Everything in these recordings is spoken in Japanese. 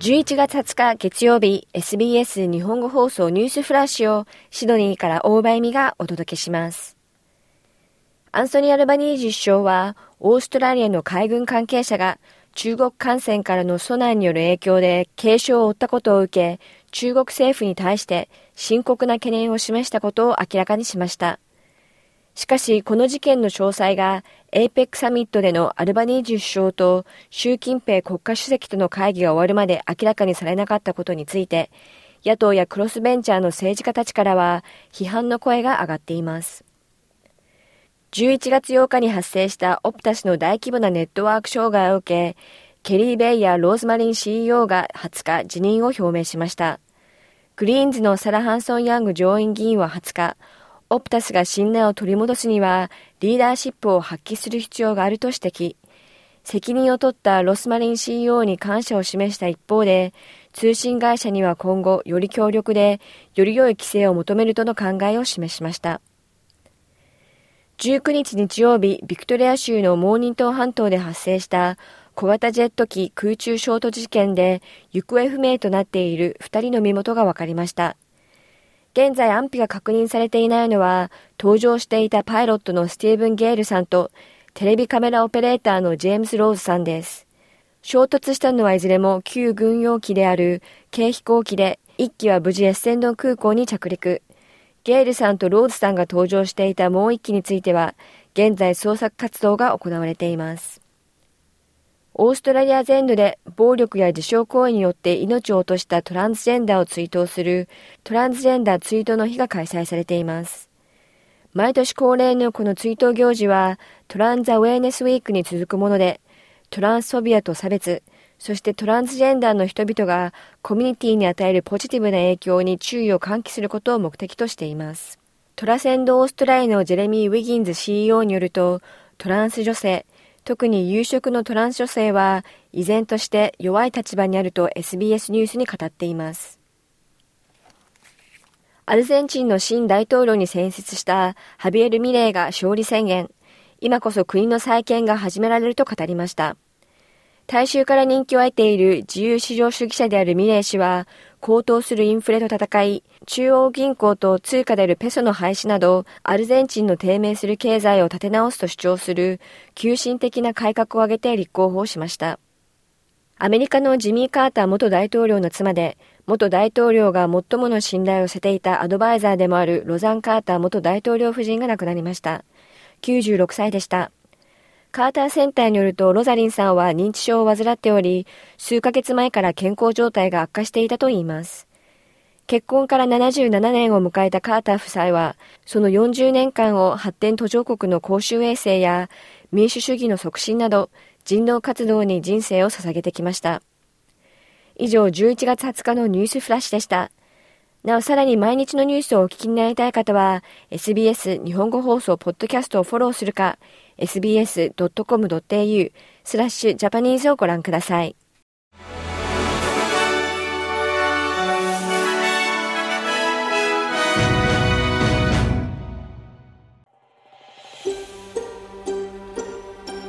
11月20日月曜日 SBS 日本語放送ニュースフラッシュをシドニーから大場恵美がお届けします。アンソニー・アルバニージ首相はオーストラリアの海軍関係者が中国艦船からのソナーによる影響で軽傷を負ったことを受け中国政府に対して深刻な懸念を示したことを明らかにしました。しかし、この事件の詳細が APEC サミットでのアルバニージ首相と習近平国家主席との会議が終わるまで明らかにされなかったことについて、野党やクロスベンチャーの政治家たちからは批判の声が上がっています。11月8日に発生したオプタスの大規模なネットワーク障害を受け、ケリー・ベイやローズマリン CEO が20日辞任を表明しました。グリーンズのサラ・ハンソン・ヤング上院議員は20日、オプタスが信頼を取り戻すにはリーダーシップを発揮する必要があると指摘。責任を取ったロスマリン CEO に感謝を示した一方で、通信会社には今後より強力で、より良い規制を求めるとの考えを示しました。19日日曜日、ビクトリア州のモーニントン半島で発生した小型ジェット機空中衝突事件で行方不明となっている2人の身元が分かりました。現在安否が確認されていないのは、搭乗していたパイロットのスティーブン・ゲールさんと、テレビカメラオペレーターのジェームス・ローズさんです。衝突したのはいずれも旧軍用機である軽飛行機で、1機は無事エッセンドン空港に着陸。ゲールさんとローズさんが搭乗していたもう1機については、現在捜索活動が行われています。オーストラリア全土で暴力や自傷行為によって命を落としたトランスジェンダーを追悼するトランスジェンダー追悼の日が開催されています。毎年恒例のこの追悼行事はトランザウェイネスウィークに続くもので、トランスフォビアと差別、そしてトランスジェンダーの人々がコミュニティに与えるポジティブな影響に注意を喚起することを目的としています。トラセンドオーストラリアのジェレミー・ウィギンズ CEO によると、トランス女性、特に有色のトランス女性は依然として弱い立場にあると SBS ニュースに語っています。アルゼンチンの新大統領に選出したハビエル・ミレーが勝利宣言、今こそ国の再建が始められると語りました。大衆から人気を得ている自由市場主義者であるミレー氏は、高騰するインフレと戦い、中央銀行と通貨であるペソの廃止など、アルゼンチンの低迷する経済を立て直すと主張する、急進的な改革を挙げて立候補をしました。アメリカのジミー・カーター元大統領の妻で、元大統領が最もの信頼を寄せていたアドバイザーでもあるロザン・カーター元大統領夫人が亡くなりました。96歳でした。カーターセンターによるとロザリンさんは認知症を患っており、数ヶ月前から健康状態が悪化していたといいます。結婚から77年を迎えたカーター夫妻は、その40年間を発展途上国の公衆衛生や民主主義の促進など人道活動に人生を捧げてきました。以上11月20日のニュースフラッシュでした。なおさらに毎日のニュースをお聞きになりたい方は SBS 日本語放送ポッドキャストをフォローするか sbs.com.au スラッシュジャパニーズをご覧ください。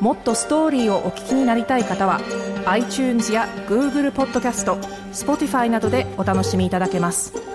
もっとストーリーをお聞きになりたい方は iTunes や Google ポッドキャスト Spotify などでお楽しみいただけます。